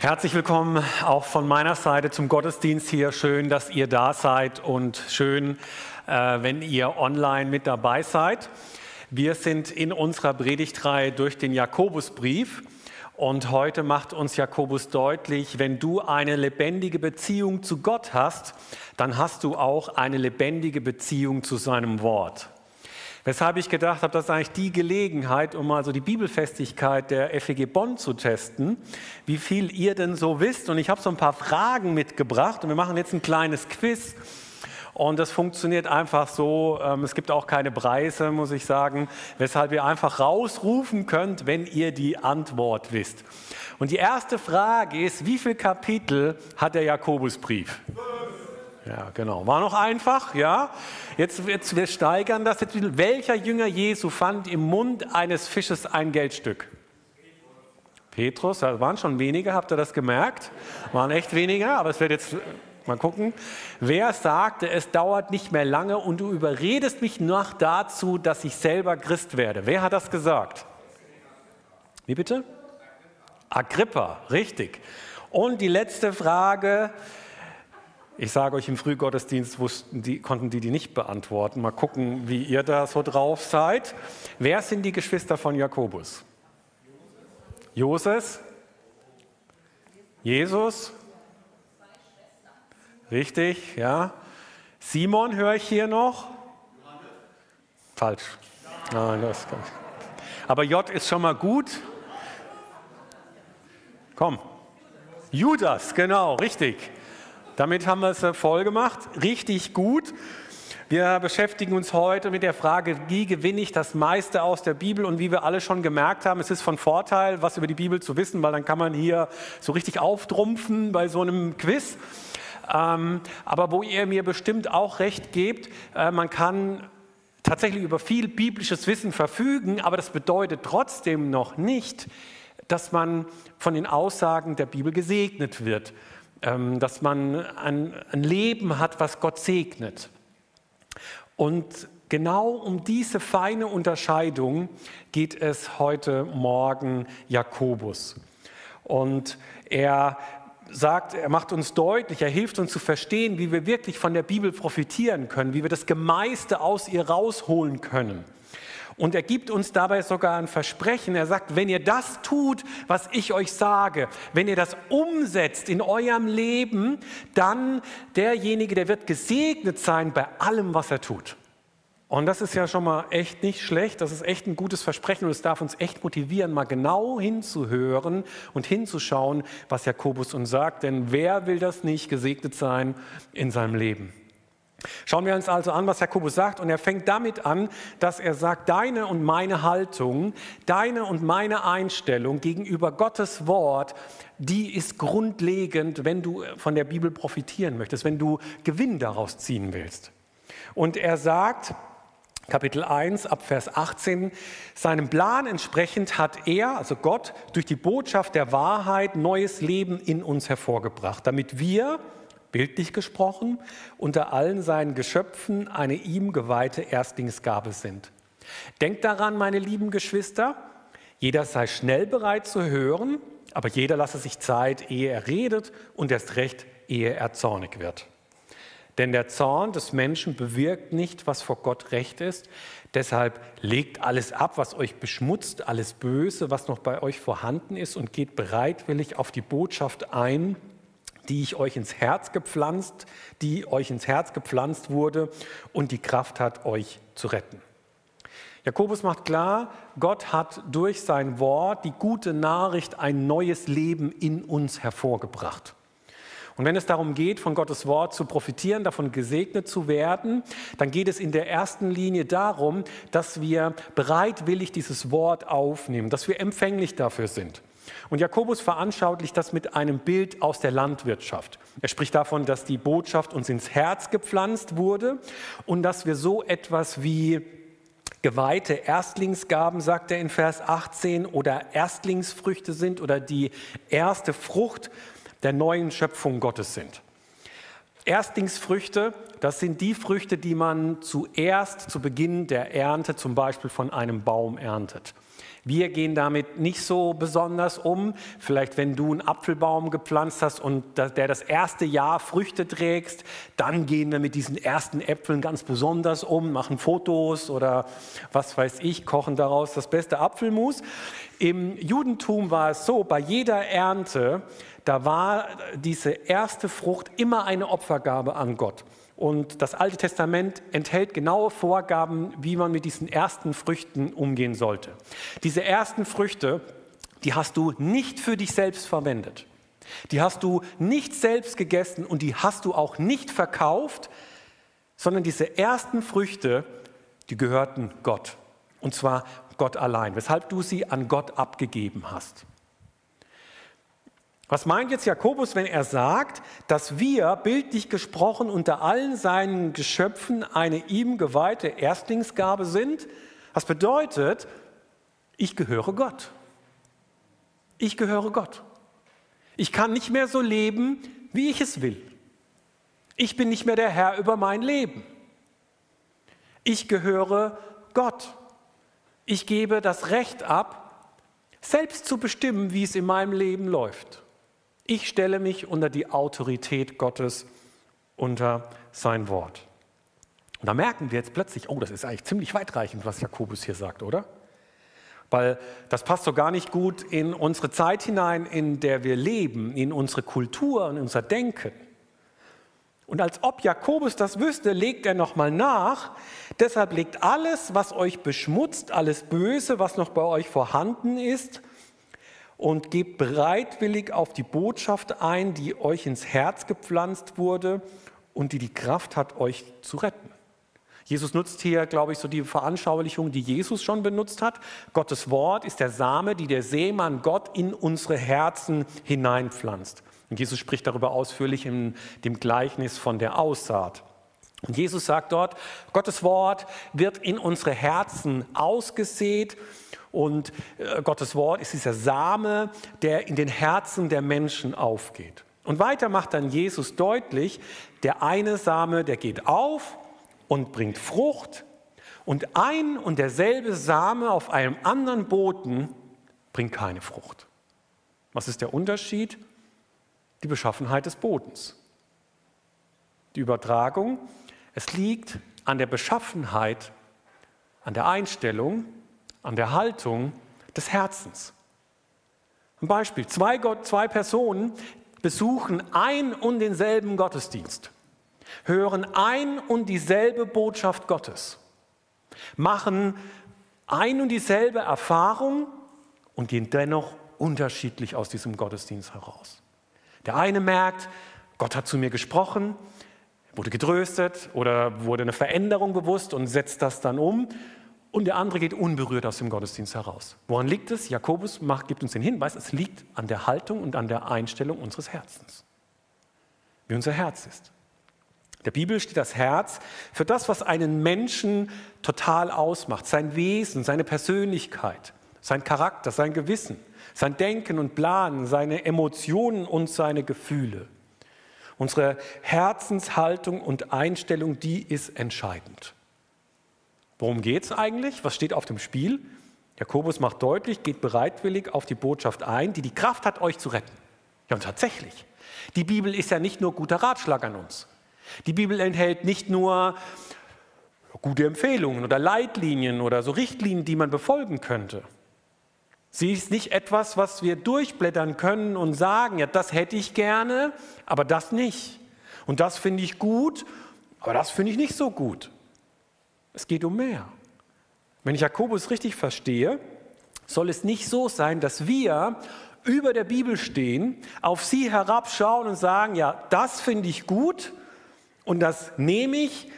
Herzlich willkommen auch von meiner Seite zum Gottesdienst hier. Schön, dass ihr da seid und schön, äh, wenn ihr online mit dabei seid. Wir sind in unserer Predigtreihe durch den Jakobusbrief und heute macht uns Jakobus deutlich, wenn du eine lebendige Beziehung zu Gott hast, dann hast du auch eine lebendige Beziehung zu seinem Wort. Weshalb ich gedacht habe, das ist eigentlich die Gelegenheit, um mal so die Bibelfestigkeit der FEG Bonn zu testen, wie viel ihr denn so wisst. Und ich habe so ein paar Fragen mitgebracht und wir machen jetzt ein kleines Quiz. Und das funktioniert einfach so. Ähm, es gibt auch keine Preise, muss ich sagen, weshalb ihr einfach rausrufen könnt, wenn ihr die Antwort wisst. Und die erste Frage ist, wie viele Kapitel hat der Jakobusbrief? Ja, genau. War noch einfach, ja. Jetzt, jetzt wir steigern das. Jetzt, welcher Jünger Jesu fand im Mund eines Fisches ein Geldstück? Petrus, da waren schon weniger, habt ihr das gemerkt? Waren echt weniger, aber es wird jetzt mal gucken. Wer sagte, es dauert nicht mehr lange und du überredest mich noch dazu, dass ich selber Christ werde? Wer hat das gesagt? Wie bitte? Agrippa, richtig. Und die letzte Frage, ich sage euch, im Frühgottesdienst wussten die, konnten die die nicht beantworten. Mal gucken, wie ihr da so drauf seid. Wer sind die Geschwister von Jakobus? Joses? Jesus? Richtig, ja. Simon höre ich hier noch? Falsch. Nein, das kann ich. Aber J ist schon mal gut. Komm. Judas, genau, richtig. Damit haben wir es äh, voll gemacht. Richtig gut. Wir beschäftigen uns heute mit der Frage, wie gewinne ich das meiste aus der Bibel? Und wie wir alle schon gemerkt haben, es ist von Vorteil, was über die Bibel zu wissen, weil dann kann man hier so richtig auftrumpfen bei so einem Quiz. Ähm, aber wo ihr mir bestimmt auch recht gebt, äh, man kann tatsächlich über viel biblisches Wissen verfügen, aber das bedeutet trotzdem noch nicht, dass man von den Aussagen der Bibel gesegnet wird. Ähm, dass man ein, ein Leben hat, was Gott segnet. Und genau um diese feine Unterscheidung geht es heute Morgen Jakobus. Und er sagt, er macht uns deutlich, er hilft uns zu verstehen, wie wir wirklich von der Bibel profitieren können, wie wir das Gemeiste aus ihr rausholen können. Und er gibt uns dabei sogar ein Versprechen. Er sagt, wenn ihr das tut, was ich euch sage, wenn ihr das umsetzt in eurem Leben, dann derjenige, der wird gesegnet sein bei allem, was er tut. Und das ist ja schon mal echt nicht schlecht, das ist echt ein gutes Versprechen und es darf uns echt motivieren, mal genau hinzuhören und hinzuschauen, was Jakobus uns sagt. Denn wer will das nicht gesegnet sein in seinem Leben? Schauen wir uns also an, was Jakobus sagt. Und er fängt damit an, dass er sagt, deine und meine Haltung, deine und meine Einstellung gegenüber Gottes Wort, die ist grundlegend, wenn du von der Bibel profitieren möchtest, wenn du Gewinn daraus ziehen willst. Und er sagt, Kapitel 1 ab Vers 18, seinem Plan entsprechend hat er, also Gott, durch die Botschaft der Wahrheit neues Leben in uns hervorgebracht, damit wir, bildlich gesprochen, unter allen seinen Geschöpfen eine ihm geweihte Erstlingsgabe sind. Denkt daran, meine lieben Geschwister, jeder sei schnell bereit zu hören, aber jeder lasse sich Zeit, ehe er redet und erst recht, ehe er zornig wird. Denn der Zorn des Menschen bewirkt nicht, was vor Gott recht ist. Deshalb legt alles ab, was euch beschmutzt, alles Böse, was noch bei euch vorhanden ist und geht bereitwillig auf die Botschaft ein, die ich euch ins Herz gepflanzt, die euch ins Herz gepflanzt wurde und die Kraft hat, euch zu retten. Jakobus macht klar, Gott hat durch sein Wort die gute Nachricht ein neues Leben in uns hervorgebracht. Und wenn es darum geht, von Gottes Wort zu profitieren, davon gesegnet zu werden, dann geht es in der ersten Linie darum, dass wir bereitwillig dieses Wort aufnehmen, dass wir empfänglich dafür sind. Und Jakobus veranschaulicht das mit einem Bild aus der Landwirtschaft. Er spricht davon, dass die Botschaft uns ins Herz gepflanzt wurde und dass wir so etwas wie geweihte Erstlingsgaben, sagt er in Vers 18, oder Erstlingsfrüchte sind oder die erste Frucht der neuen Schöpfung Gottes sind. Erstlingsfrüchte, das sind die Früchte, die man zuerst zu Beginn der Ernte zum Beispiel von einem Baum erntet. Wir gehen damit nicht so besonders um. Vielleicht wenn du einen Apfelbaum gepflanzt hast und der das erste Jahr Früchte trägst, dann gehen wir mit diesen ersten Äpfeln ganz besonders um, machen Fotos oder was weiß ich, kochen daraus das beste Apfelmus. Im Judentum war es so, bei jeder Ernte, da war diese erste Frucht immer eine Opfergabe an Gott. Und das Alte Testament enthält genaue Vorgaben, wie man mit diesen ersten Früchten umgehen sollte. Diese ersten Früchte, die hast du nicht für dich selbst verwendet. Die hast du nicht selbst gegessen und die hast du auch nicht verkauft, sondern diese ersten Früchte, die gehörten Gott. Und zwar Gott allein, weshalb du sie an Gott abgegeben hast. Was meint jetzt Jakobus, wenn er sagt, dass wir, bildlich gesprochen, unter allen seinen Geschöpfen eine ihm geweihte Erstlingsgabe sind? Das bedeutet, ich gehöre Gott. Ich gehöre Gott. Ich kann nicht mehr so leben, wie ich es will. Ich bin nicht mehr der Herr über mein Leben. Ich gehöre Gott. Ich gebe das Recht ab, selbst zu bestimmen, wie es in meinem Leben läuft. Ich stelle mich unter die Autorität Gottes, unter sein Wort. Und da merken wir jetzt plötzlich, oh, das ist eigentlich ziemlich weitreichend, was Jakobus hier sagt, oder? Weil das passt so gar nicht gut in unsere Zeit hinein, in der wir leben, in unsere Kultur und unser Denken. Und als ob Jakobus das wüsste, legt er nochmal nach. Deshalb legt alles, was euch beschmutzt, alles Böse, was noch bei euch vorhanden ist, und gebt bereitwillig auf die Botschaft ein, die euch ins Herz gepflanzt wurde und die die Kraft hat, euch zu retten. Jesus nutzt hier, glaube ich, so die Veranschaulichung, die Jesus schon benutzt hat. Gottes Wort ist der Same, die der Seemann Gott in unsere Herzen hineinpflanzt. Und Jesus spricht darüber ausführlich in dem Gleichnis von der Aussaat. Und Jesus sagt dort, Gottes Wort wird in unsere Herzen ausgesät und äh, Gottes Wort ist dieser Same, der in den Herzen der Menschen aufgeht. Und weiter macht dann Jesus deutlich, der eine Same, der geht auf und bringt Frucht und ein und derselbe Same auf einem anderen Boden bringt keine Frucht. Was ist der Unterschied? Die Beschaffenheit des Bodens. Die Übertragung, es liegt an der Beschaffenheit, an der Einstellung an der Haltung des Herzens. Ein Beispiel, zwei, Gott, zwei Personen besuchen ein und denselben Gottesdienst, hören ein und dieselbe Botschaft Gottes, machen ein und dieselbe Erfahrung und gehen dennoch unterschiedlich aus diesem Gottesdienst heraus. Der eine merkt, Gott hat zu mir gesprochen, wurde getröstet oder wurde eine Veränderung bewusst und setzt das dann um und der andere geht unberührt aus dem Gottesdienst heraus. Woran liegt es? Jakobus macht, gibt uns den Hinweis, es liegt an der Haltung und an der Einstellung unseres Herzens. Wie unser Herz ist. In der Bibel steht das Herz für das, was einen Menschen total ausmacht. Sein Wesen, seine Persönlichkeit, sein Charakter, sein Gewissen, sein Denken und Planen, seine Emotionen und seine Gefühle. Unsere Herzenshaltung und Einstellung, die ist entscheidend. Worum geht es eigentlich? Was steht auf dem Spiel? Jakobus macht deutlich, geht bereitwillig auf die Botschaft ein, die die Kraft hat, euch zu retten. Ja, und tatsächlich. Die Bibel ist ja nicht nur guter Ratschlag an uns. Die Bibel enthält nicht nur gute Empfehlungen oder Leitlinien oder so Richtlinien, die man befolgen könnte. Sie ist nicht etwas, was wir durchblättern können und sagen, ja, das hätte ich gerne, aber das nicht. Und das finde ich gut, aber das finde ich nicht so gut. Es geht um mehr. Wenn ich Jakobus richtig verstehe, soll es nicht so sein, dass wir über der Bibel stehen, auf sie herabschauen und sagen, ja, das finde ich gut und das nehme ich,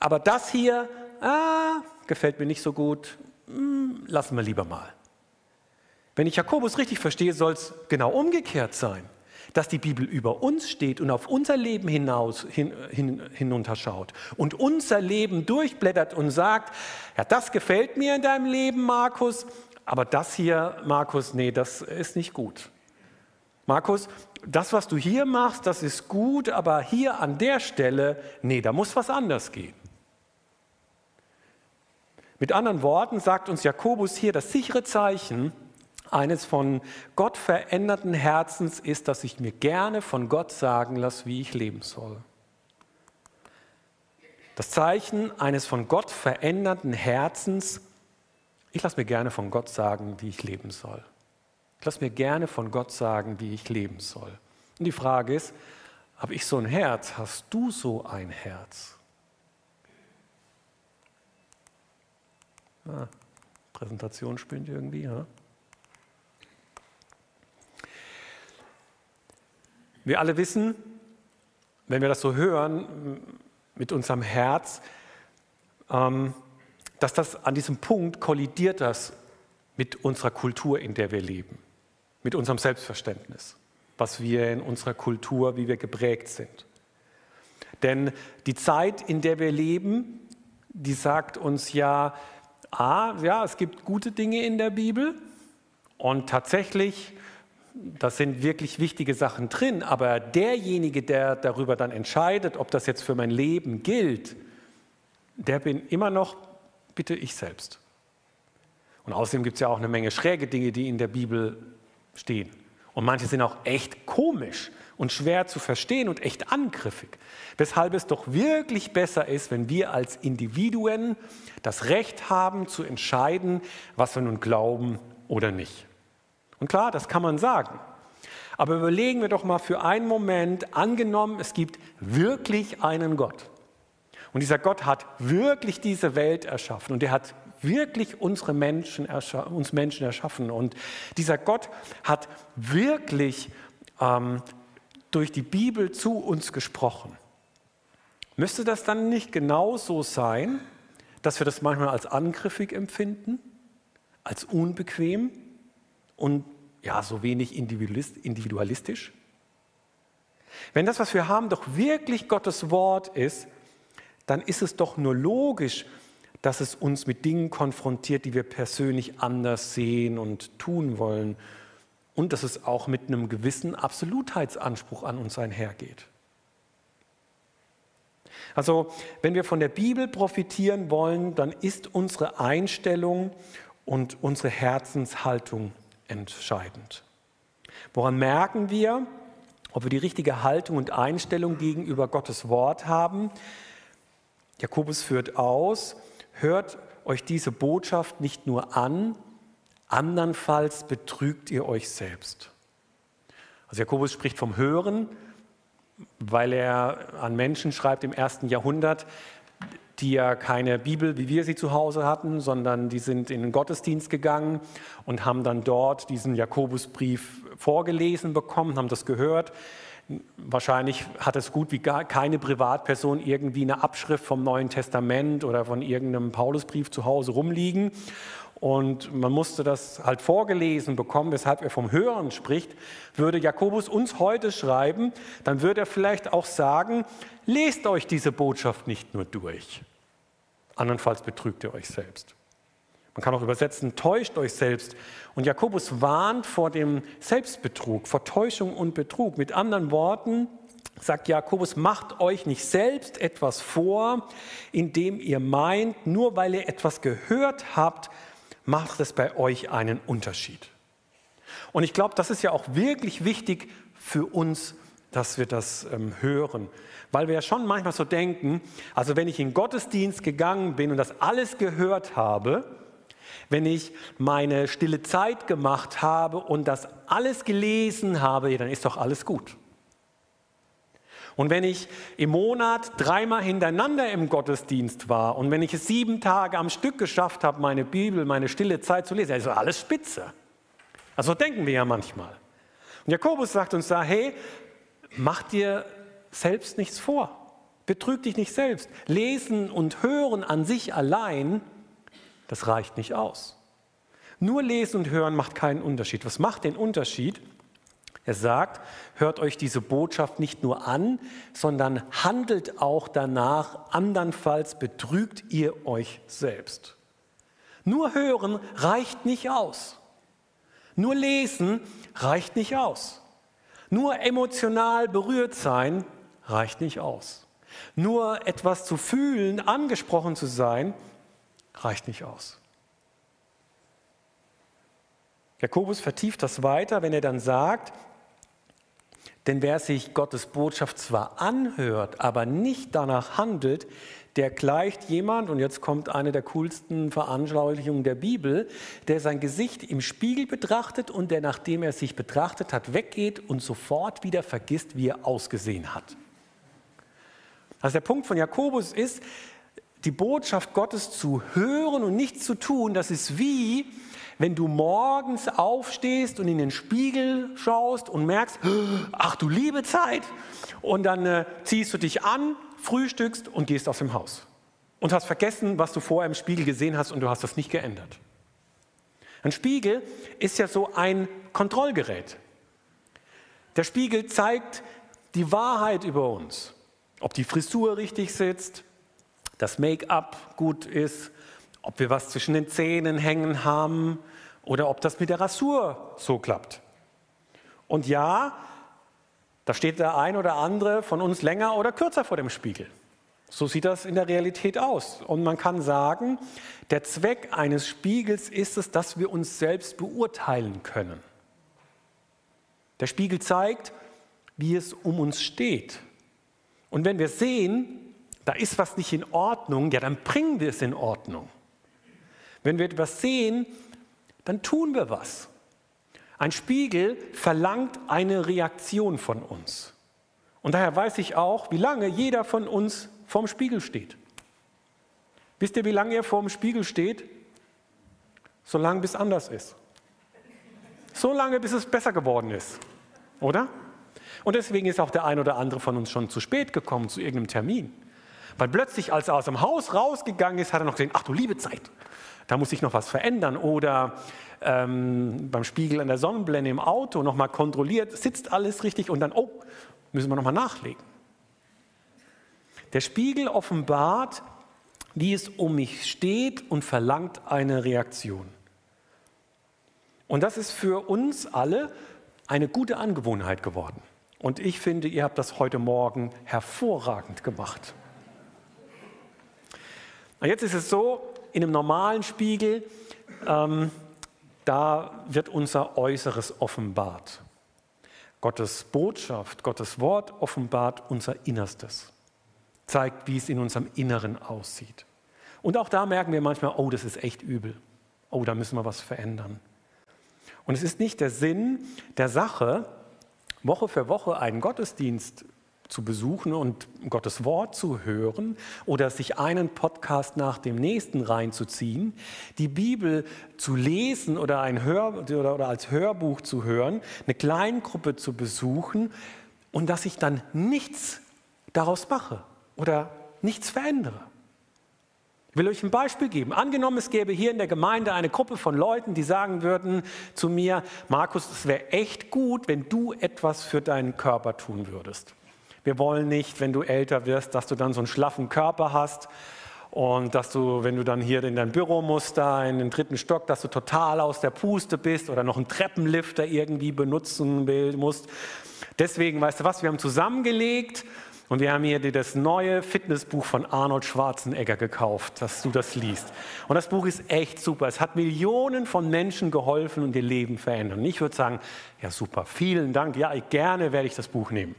aber das hier ah, gefällt mir nicht so gut, hm, lassen wir lieber mal. Wenn ich Jakobus richtig verstehe, soll es genau umgekehrt sein dass die Bibel über uns steht und auf unser Leben hinaus, hin, hin, hinunterschaut und unser Leben durchblättert und sagt, ja, das gefällt mir in deinem Leben, Markus, aber das hier, Markus, nee, das ist nicht gut. Markus, das, was du hier machst, das ist gut, aber hier an der Stelle, nee, da muss was anders gehen. Mit anderen Worten sagt uns Jakobus hier, das sichere Zeichen eines von Gott veränderten Herzens ist, dass ich mir gerne von Gott sagen lasse, wie ich leben soll. Das Zeichen eines von Gott veränderten Herzens, ich lasse mir gerne von Gott sagen, wie ich leben soll. Ich lasse mir gerne von Gott sagen, wie ich leben soll. Und die Frage ist, habe ich so ein Herz? Hast du so ein Herz? Ah, Präsentation spinnt irgendwie. Ja? Wir alle wissen, wenn wir das so hören mit unserem Herz, ähm, dass das an diesem Punkt kollidiert das mit unserer Kultur, in der wir leben, mit unserem Selbstverständnis, was wir in unserer Kultur, wie wir geprägt sind. Denn die Zeit, in der wir leben, die sagt uns ja, ah, ja, es gibt gute Dinge in der Bibel und tatsächlich da sind wirklich wichtige Sachen drin, aber derjenige, der darüber dann entscheidet, ob das jetzt für mein Leben gilt, der bin immer noch bitte ich selbst. Und außerdem gibt es ja auch eine Menge schräge Dinge, die in der Bibel stehen. Und manche sind auch echt komisch und schwer zu verstehen und echt angriffig. Weshalb es doch wirklich besser ist, wenn wir als Individuen das Recht haben zu entscheiden, was wir nun glauben oder nicht. Und klar, das kann man sagen. Aber überlegen wir doch mal für einen Moment, angenommen, es gibt wirklich einen Gott. Und dieser Gott hat wirklich diese Welt erschaffen und er hat wirklich unsere Menschen uns Menschen erschaffen. Und dieser Gott hat wirklich ähm, durch die Bibel zu uns gesprochen. Müsste das dann nicht genauso sein, dass wir das manchmal als angriffig empfinden, als unbequem? Und ja, so wenig individualistisch? Wenn das, was wir haben, doch wirklich Gottes Wort ist, dann ist es doch nur logisch, dass es uns mit Dingen konfrontiert, die wir persönlich anders sehen und tun wollen und dass es auch mit einem gewissen Absolutheitsanspruch an uns einhergeht. Also wenn wir von der Bibel profitieren wollen, dann ist unsere Einstellung und unsere Herzenshaltung entscheidend. Woran merken wir, ob wir die richtige Haltung und Einstellung gegenüber Gottes Wort haben? Jakobus führt aus, hört euch diese Botschaft nicht nur an, andernfalls betrügt ihr euch selbst. Also Jakobus spricht vom Hören, weil er an Menschen schreibt im ersten Jahrhundert, die ja keine Bibel, wie wir sie zu Hause hatten, sondern die sind in den Gottesdienst gegangen und haben dann dort diesen Jakobusbrief vorgelesen bekommen, haben das gehört. Wahrscheinlich hat es gut wie gar keine Privatperson irgendwie eine Abschrift vom Neuen Testament oder von irgendeinem Paulusbrief zu Hause rumliegen. Und man musste das halt vorgelesen bekommen, weshalb er vom Hören spricht. Würde Jakobus uns heute schreiben, dann würde er vielleicht auch sagen, lest euch diese Botschaft nicht nur durch. Andernfalls betrügt ihr euch selbst. Man kann auch übersetzen, täuscht euch selbst. Und Jakobus warnt vor dem Selbstbetrug, vor Täuschung und Betrug. Mit anderen Worten sagt Jakobus, macht euch nicht selbst etwas vor, indem ihr meint, nur weil ihr etwas gehört habt, macht es bei euch einen Unterschied. Und ich glaube, das ist ja auch wirklich wichtig für uns, dass wir das ähm, hören. Weil wir ja schon manchmal so denken, also wenn ich in Gottesdienst gegangen bin und das alles gehört habe, wenn ich meine stille Zeit gemacht habe und das alles gelesen habe, dann ist doch alles gut. Und wenn ich im Monat dreimal hintereinander im Gottesdienst war und wenn ich es sieben Tage am Stück geschafft habe, meine Bibel, meine stille Zeit zu lesen, ist doch alles spitze. Also denken wir ja manchmal. Und Jakobus sagt uns da, hey, mach dir selbst nichts vor. Betrüg dich nicht selbst. Lesen und hören an sich allein, das reicht nicht aus. Nur lesen und hören macht keinen Unterschied. Was macht den Unterschied? Er sagt, hört euch diese Botschaft nicht nur an, sondern handelt auch danach, andernfalls betrügt ihr euch selbst. Nur hören reicht nicht aus. Nur lesen reicht nicht aus. Nur emotional berührt sein reicht nicht aus. Nur etwas zu fühlen, angesprochen zu sein, reicht nicht aus. Jakobus vertieft das weiter, wenn er dann sagt, denn wer sich Gottes Botschaft zwar anhört, aber nicht danach handelt, der gleicht jemand, und jetzt kommt eine der coolsten Veranschaulichungen der Bibel, der sein Gesicht im Spiegel betrachtet und der, nachdem er sich betrachtet hat, weggeht und sofort wieder vergisst, wie er ausgesehen hat. Also der Punkt von Jakobus ist, die Botschaft Gottes zu hören und nichts zu tun, das ist wie, wenn du morgens aufstehst und in den Spiegel schaust und merkst, ach du liebe Zeit, und dann äh, ziehst du dich an, frühstückst und gehst aus dem Haus. Und hast vergessen, was du vorher im Spiegel gesehen hast und du hast das nicht geändert. Ein Spiegel ist ja so ein Kontrollgerät. Der Spiegel zeigt die Wahrheit über uns. Ob die Frisur richtig sitzt, das Make-up gut ist, ob wir was zwischen den Zähnen hängen haben oder ob das mit der Rasur so klappt. Und ja, da steht der ein oder andere von uns länger oder kürzer vor dem Spiegel. So sieht das in der Realität aus. Und man kann sagen, der Zweck eines Spiegels ist es, dass wir uns selbst beurteilen können. Der Spiegel zeigt, wie es um uns steht. Und wenn wir sehen, da ist was nicht in Ordnung, ja, dann bringen wir es in Ordnung. Wenn wir etwas sehen, dann tun wir was. Ein Spiegel verlangt eine Reaktion von uns. Und daher weiß ich auch, wie lange jeder von uns vorm Spiegel steht. Wisst ihr, wie lange er vorm Spiegel steht? So lange, bis anders ist. So lange, bis es besser geworden ist. Oder? Und deswegen ist auch der ein oder andere von uns schon zu spät gekommen zu irgendeinem Termin. Weil plötzlich, als er aus dem Haus rausgegangen ist, hat er noch gesehen, ach du liebe Zeit, da muss sich noch was verändern. Oder ähm, beim Spiegel an der Sonnenblende im Auto nochmal kontrolliert, sitzt alles richtig und dann, oh, müssen wir nochmal nachlegen. Der Spiegel offenbart, wie es um mich steht und verlangt eine Reaktion. Und das ist für uns alle eine gute Angewohnheit geworden. Und ich finde, ihr habt das heute Morgen hervorragend gemacht. Jetzt ist es so, in einem normalen Spiegel, ähm, da wird unser Äußeres offenbart. Gottes Botschaft, Gottes Wort offenbart unser Innerstes, zeigt, wie es in unserem Inneren aussieht. Und auch da merken wir manchmal, oh, das ist echt übel. Oh, da müssen wir was verändern. Und es ist nicht der Sinn der Sache, Woche für Woche einen Gottesdienst zu besuchen und Gottes Wort zu hören oder sich einen Podcast nach dem nächsten reinzuziehen, die Bibel zu lesen oder, ein Hör oder, oder als Hörbuch zu hören, eine Kleingruppe zu besuchen und dass ich dann nichts daraus mache oder nichts verändere. Ich will euch ein Beispiel geben. Angenommen, es gäbe hier in der Gemeinde eine Gruppe von Leuten, die sagen würden zu mir, Markus, es wäre echt gut, wenn du etwas für deinen Körper tun würdest. Wir wollen nicht, wenn du älter wirst, dass du dann so einen schlaffen Körper hast und dass du, wenn du dann hier in dein Büro musst, da in den dritten Stock, dass du total aus der Puste bist oder noch einen Treppenlifter irgendwie benutzen musst. Deswegen, weißt du was, wir haben zusammengelegt und wir haben hier dir das neue Fitnessbuch von Arnold Schwarzenegger gekauft, dass du das liest. Und das Buch ist echt super. Es hat Millionen von Menschen geholfen und ihr Leben verändert. Und ich würde sagen, ja super, vielen Dank. Ja, gerne werde ich das Buch nehmen.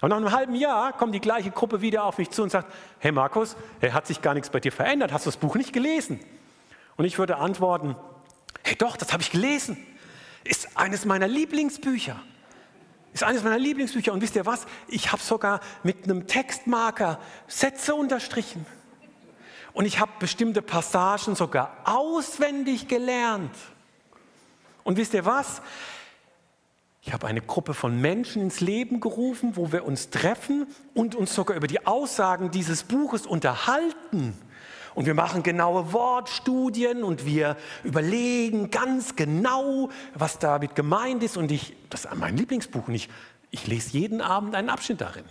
Und nach einem halben Jahr kommt die gleiche Gruppe wieder auf mich zu und sagt, hey Markus, hat sich gar nichts bei dir verändert, hast du das Buch nicht gelesen? Und ich würde antworten, hey doch, das habe ich gelesen. Ist eines meiner Lieblingsbücher. Ist eines meiner Lieblingsbücher. Und wisst ihr was? Ich habe sogar mit einem Textmarker Sätze unterstrichen. Und ich habe bestimmte Passagen sogar auswendig gelernt. Und wisst ihr was? Ich habe eine Gruppe von Menschen ins Leben gerufen, wo wir uns treffen und uns sogar über die Aussagen dieses Buches unterhalten. Und wir machen genaue Wortstudien und wir überlegen ganz genau, was damit gemeint ist. Und ich, das ist mein Lieblingsbuch und ich, ich lese jeden Abend einen Abschnitt darin.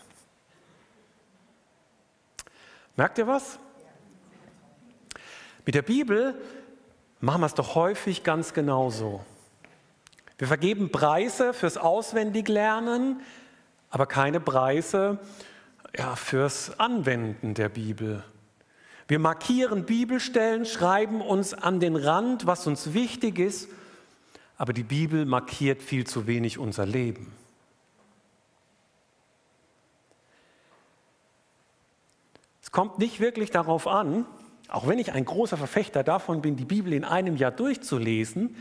Merkt ihr was? Mit der Bibel machen wir es doch häufig ganz genauso. Wir vergeben Preise fürs Auswendiglernen, aber keine Preise ja, fürs Anwenden der Bibel. Wir markieren Bibelstellen, schreiben uns an den Rand, was uns wichtig ist, aber die Bibel markiert viel zu wenig unser Leben. Es kommt nicht wirklich darauf an, auch wenn ich ein großer Verfechter davon bin, die Bibel in einem Jahr durchzulesen,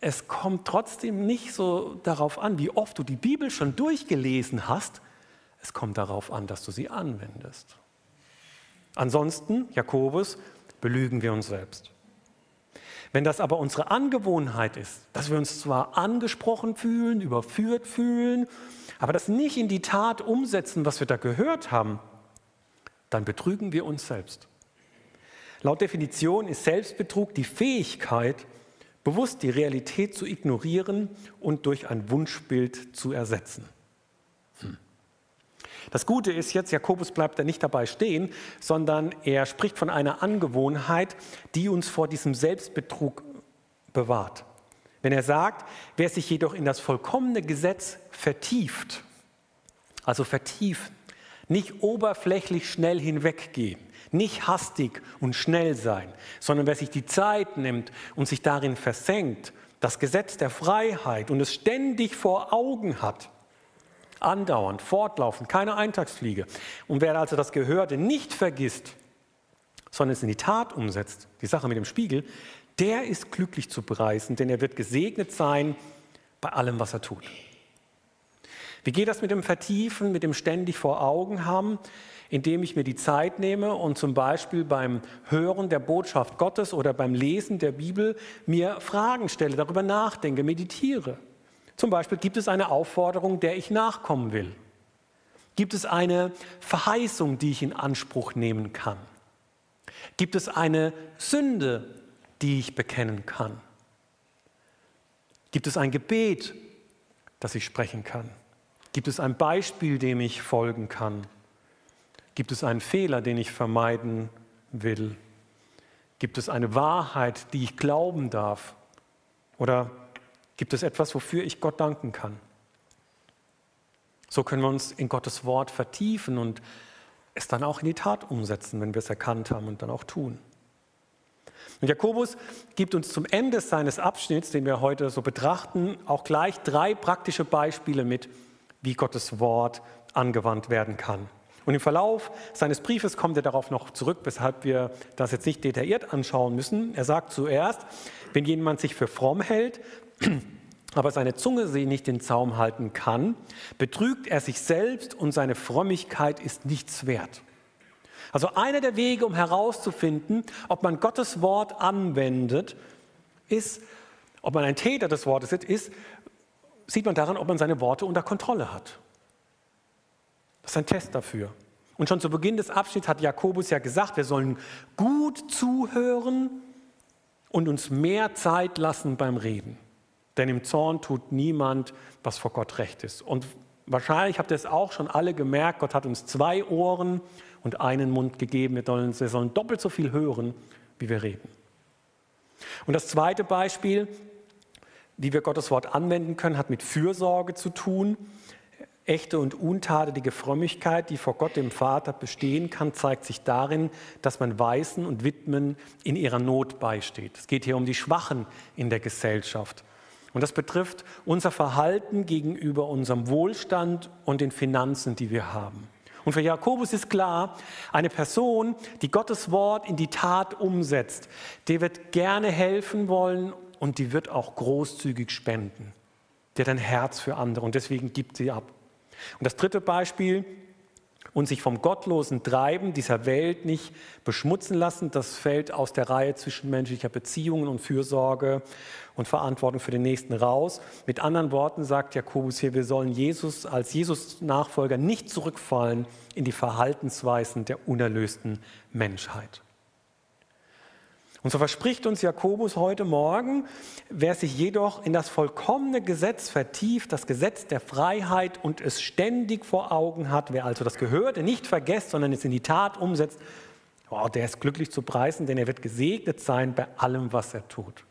es kommt trotzdem nicht so darauf an, wie oft du die Bibel schon durchgelesen hast. Es kommt darauf an, dass du sie anwendest. Ansonsten, Jakobus, belügen wir uns selbst. Wenn das aber unsere Angewohnheit ist, dass wir uns zwar angesprochen fühlen, überführt fühlen, aber das nicht in die Tat umsetzen, was wir da gehört haben, dann betrügen wir uns selbst. Laut Definition ist Selbstbetrug die Fähigkeit, bewusst die Realität zu ignorieren und durch ein Wunschbild zu ersetzen. Hm. Das Gute ist jetzt, Jakobus bleibt da nicht dabei stehen, sondern er spricht von einer Angewohnheit, die uns vor diesem Selbstbetrug bewahrt. Wenn er sagt, wer sich jedoch in das vollkommene Gesetz vertieft, also vertieft, nicht oberflächlich schnell hinweggehen, nicht hastig und schnell sein, sondern wer sich die Zeit nimmt und sich darin versenkt, das Gesetz der Freiheit und es ständig vor Augen hat, andauernd, fortlaufend, keine Eintagsfliege. Und wer also das Gehörte nicht vergisst, sondern es in die Tat umsetzt, die Sache mit dem Spiegel, der ist glücklich zu preisen, denn er wird gesegnet sein bei allem, was er tut. Wie geht das mit dem Vertiefen, mit dem ständig vor Augen haben? indem ich mir die Zeit nehme und zum Beispiel beim Hören der Botschaft Gottes oder beim Lesen der Bibel mir Fragen stelle, darüber nachdenke, meditiere. Zum Beispiel gibt es eine Aufforderung, der ich nachkommen will. Gibt es eine Verheißung, die ich in Anspruch nehmen kann? Gibt es eine Sünde, die ich bekennen kann? Gibt es ein Gebet, das ich sprechen kann? Gibt es ein Beispiel, dem ich folgen kann? Gibt es einen Fehler, den ich vermeiden will? Gibt es eine Wahrheit, die ich glauben darf? Oder gibt es etwas, wofür ich Gott danken kann? So können wir uns in Gottes Wort vertiefen und es dann auch in die Tat umsetzen, wenn wir es erkannt haben und dann auch tun. Und Jakobus gibt uns zum Ende seines Abschnitts, den wir heute so betrachten, auch gleich drei praktische Beispiele mit, wie Gottes Wort angewandt werden kann. Und im Verlauf seines Briefes kommt er darauf noch zurück, weshalb wir das jetzt nicht detailliert anschauen müssen. Er sagt zuerst, wenn jemand sich für fromm hält, aber seine Zunge sie nicht den Zaum halten kann, betrügt er sich selbst und seine Frömmigkeit ist nichts wert. Also einer der Wege, um herauszufinden, ob man Gottes Wort anwendet, ist, ob man ein Täter des Wortes ist, ist sieht man daran, ob man seine Worte unter Kontrolle hat. Das ist ein Test dafür. Und schon zu Beginn des Abschnitts hat Jakobus ja gesagt, wir sollen gut zuhören und uns mehr Zeit lassen beim Reden. Denn im Zorn tut niemand, was vor Gott recht ist. Und wahrscheinlich habt ihr es auch schon alle gemerkt, Gott hat uns zwei Ohren und einen Mund gegeben. Wir sollen, wir sollen doppelt so viel hören, wie wir reden. Und das zweite Beispiel, wie wir Gottes Wort anwenden können, hat mit Fürsorge zu tun. Echte und untadelige Frömmigkeit, die vor Gott dem Vater bestehen kann, zeigt sich darin, dass man Weißen und Witwen in ihrer Not beisteht. Es geht hier um die Schwachen in der Gesellschaft. Und das betrifft unser Verhalten gegenüber unserem Wohlstand und den Finanzen, die wir haben. Und für Jakobus ist klar, eine Person, die Gottes Wort in die Tat umsetzt, die wird gerne helfen wollen und die wird auch großzügig spenden. Die hat ein Herz für andere und deswegen gibt sie ab. Und das dritte Beispiel, und sich vom gottlosen Treiben dieser Welt nicht beschmutzen lassen, das fällt aus der Reihe zwischenmenschlicher Beziehungen und Fürsorge und Verantwortung für den Nächsten raus. Mit anderen Worten sagt Jakobus hier, wir sollen Jesus als Jesus-Nachfolger nicht zurückfallen in die Verhaltensweisen der unerlösten Menschheit. Und so verspricht uns Jakobus heute Morgen, wer sich jedoch in das vollkommene Gesetz vertieft, das Gesetz der Freiheit und es ständig vor Augen hat, wer also das Gehörte nicht vergesst, sondern es in die Tat umsetzt, oh, der ist glücklich zu preisen, denn er wird gesegnet sein bei allem, was er tut.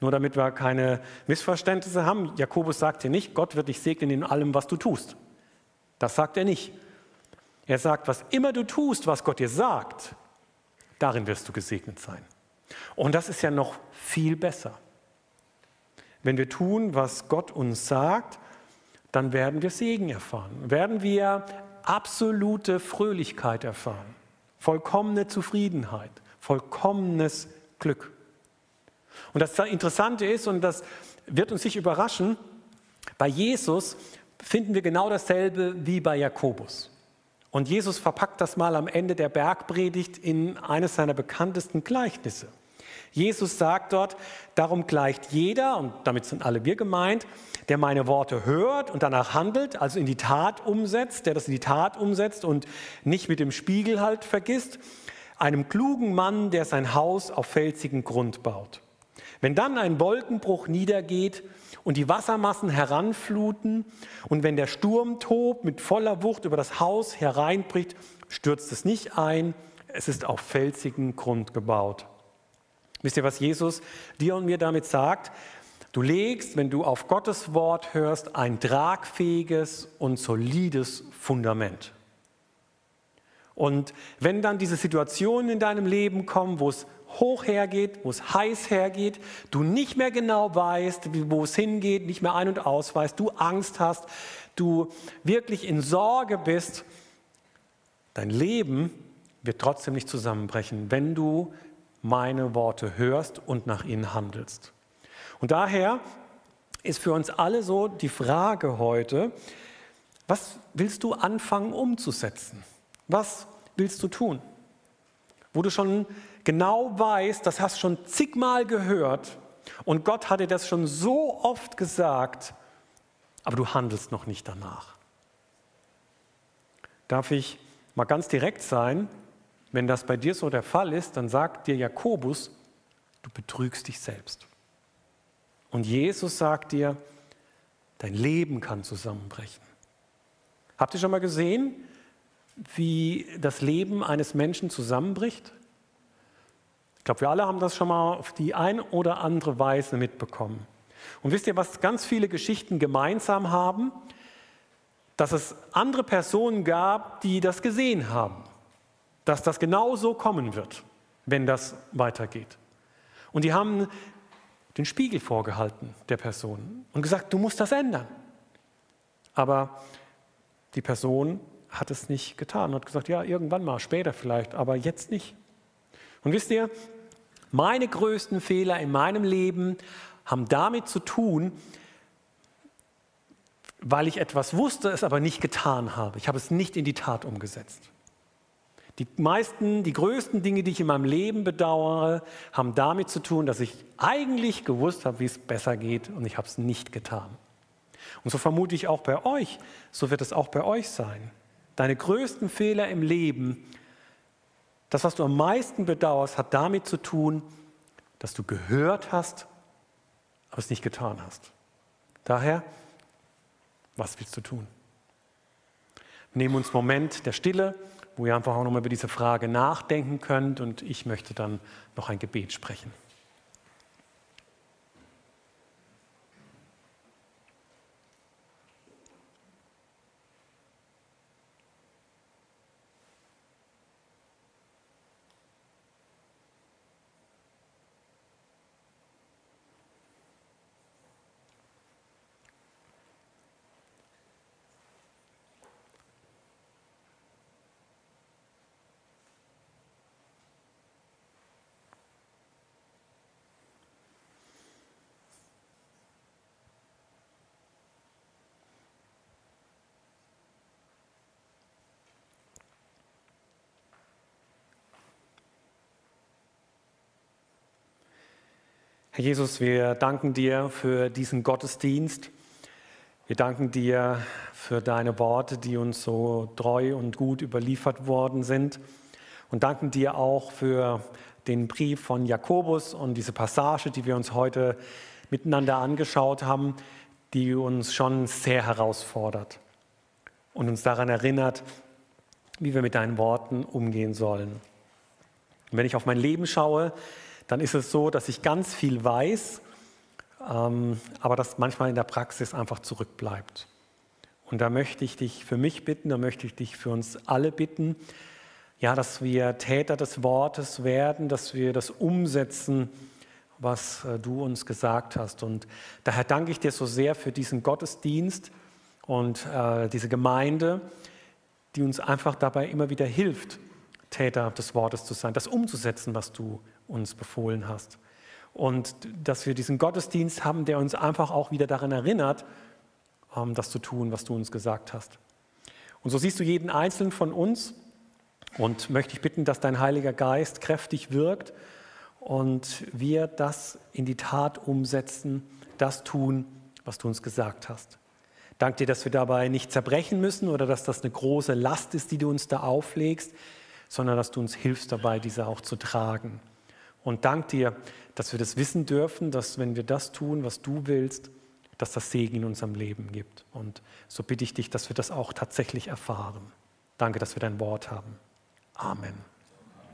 Nur damit wir keine Missverständnisse haben, Jakobus sagt hier nicht, Gott wird dich segnen in allem, was du tust. Das sagt er nicht. Er sagt, was immer du tust, was Gott dir sagt, darin wirst du gesegnet sein. Und das ist ja noch viel besser. Wenn wir tun, was Gott uns sagt, dann werden wir Segen erfahren, werden wir absolute Fröhlichkeit erfahren, vollkommene Zufriedenheit, vollkommenes Glück. Und das Interessante ist, und das wird uns sich überraschen, bei Jesus finden wir genau dasselbe wie bei Jakobus. Und Jesus verpackt das mal am Ende der Bergpredigt in eines seiner bekanntesten Gleichnisse. Jesus sagt dort, darum gleicht jeder, und damit sind alle wir gemeint, der meine Worte hört und danach handelt, also in die Tat umsetzt, der das in die Tat umsetzt und nicht mit dem Spiegel halt vergisst, einem klugen Mann, der sein Haus auf felsigen Grund baut. Wenn dann ein Wolkenbruch niedergeht und die Wassermassen heranfluten und wenn der Sturm tobt mit voller Wucht über das Haus hereinbricht, stürzt es nicht ein, es ist auf felsigen Grund gebaut. Wisst ihr, was Jesus dir und mir damit sagt? Du legst, wenn du auf Gottes Wort hörst, ein tragfähiges und solides Fundament. Und wenn dann diese Situationen in deinem Leben kommen, wo es hoch hergeht, wo es heiß hergeht, du nicht mehr genau weißt, wo es hingeht, nicht mehr ein- und ausweist, du Angst hast, du wirklich in Sorge bist, dein Leben wird trotzdem nicht zusammenbrechen, wenn du meine Worte hörst und nach ihnen handelst. Und daher ist für uns alle so die Frage heute, was willst du anfangen umzusetzen? Was willst du tun? Wo du schon genau weißt, das hast schon zigmal gehört und Gott hat dir das schon so oft gesagt, aber du handelst noch nicht danach. Darf ich mal ganz direkt sein? Wenn das bei dir so der Fall ist, dann sagt dir Jakobus, du betrügst dich selbst. Und Jesus sagt dir, dein Leben kann zusammenbrechen. Habt ihr schon mal gesehen, wie das Leben eines Menschen zusammenbricht? Ich glaube, wir alle haben das schon mal auf die ein oder andere Weise mitbekommen. Und wisst ihr, was ganz viele Geschichten gemeinsam haben? Dass es andere Personen gab, die das gesehen haben dass das genau so kommen wird, wenn das weitergeht. Und die haben den Spiegel vorgehalten der Person und gesagt, du musst das ändern. Aber die Person hat es nicht getan hat gesagt, ja, irgendwann mal, später vielleicht, aber jetzt nicht. Und wisst ihr, meine größten Fehler in meinem Leben haben damit zu tun, weil ich etwas wusste, es aber nicht getan habe. Ich habe es nicht in die Tat umgesetzt. Die meisten, die größten Dinge, die ich in meinem Leben bedauere, haben damit zu tun, dass ich eigentlich gewusst habe, wie es besser geht und ich habe es nicht getan. Und so vermute ich auch bei euch, so wird es auch bei euch sein. Deine größten Fehler im Leben, das, was du am meisten bedauerst, hat damit zu tun, dass du gehört hast, aber es nicht getan hast. Daher, was willst du tun? Nehmen uns einen Moment der Stille wo ihr einfach auch nochmal über diese Frage nachdenken könnt und ich möchte dann noch ein Gebet sprechen. Herr Jesus, wir danken dir für diesen Gottesdienst. Wir danken dir für deine Worte, die uns so treu und gut überliefert worden sind. Und danken dir auch für den Brief von Jakobus und diese Passage, die wir uns heute miteinander angeschaut haben, die uns schon sehr herausfordert und uns daran erinnert, wie wir mit deinen Worten umgehen sollen. Und wenn ich auf mein Leben schaue, dann ist es so, dass ich ganz viel weiß, ähm, aber das manchmal in der Praxis einfach zurückbleibt. Und da möchte ich dich für mich bitten, da möchte ich dich für uns alle bitten, ja, dass wir Täter des Wortes werden, dass wir das umsetzen, was äh, du uns gesagt hast. Und daher danke ich dir so sehr für diesen Gottesdienst und äh, diese Gemeinde, die uns einfach dabei immer wieder hilft, Täter des Wortes zu sein, das umzusetzen, was du uns befohlen hast. Und dass wir diesen Gottesdienst haben, der uns einfach auch wieder daran erinnert, ähm, das zu tun, was du uns gesagt hast. Und so siehst du jeden Einzelnen von uns und möchte ich bitten, dass dein Heiliger Geist kräftig wirkt und wir das in die Tat umsetzen, das tun, was du uns gesagt hast. Dank dir, dass wir dabei nicht zerbrechen müssen oder dass das eine große Last ist, die du uns da auflegst, sondern dass du uns hilfst dabei, diese auch zu tragen. Und dank dir, dass wir das wissen dürfen, dass wenn wir das tun, was du willst, dass das Segen in unserem Leben gibt. Und so bitte ich dich, dass wir das auch tatsächlich erfahren. Danke, dass wir dein Wort haben. Amen.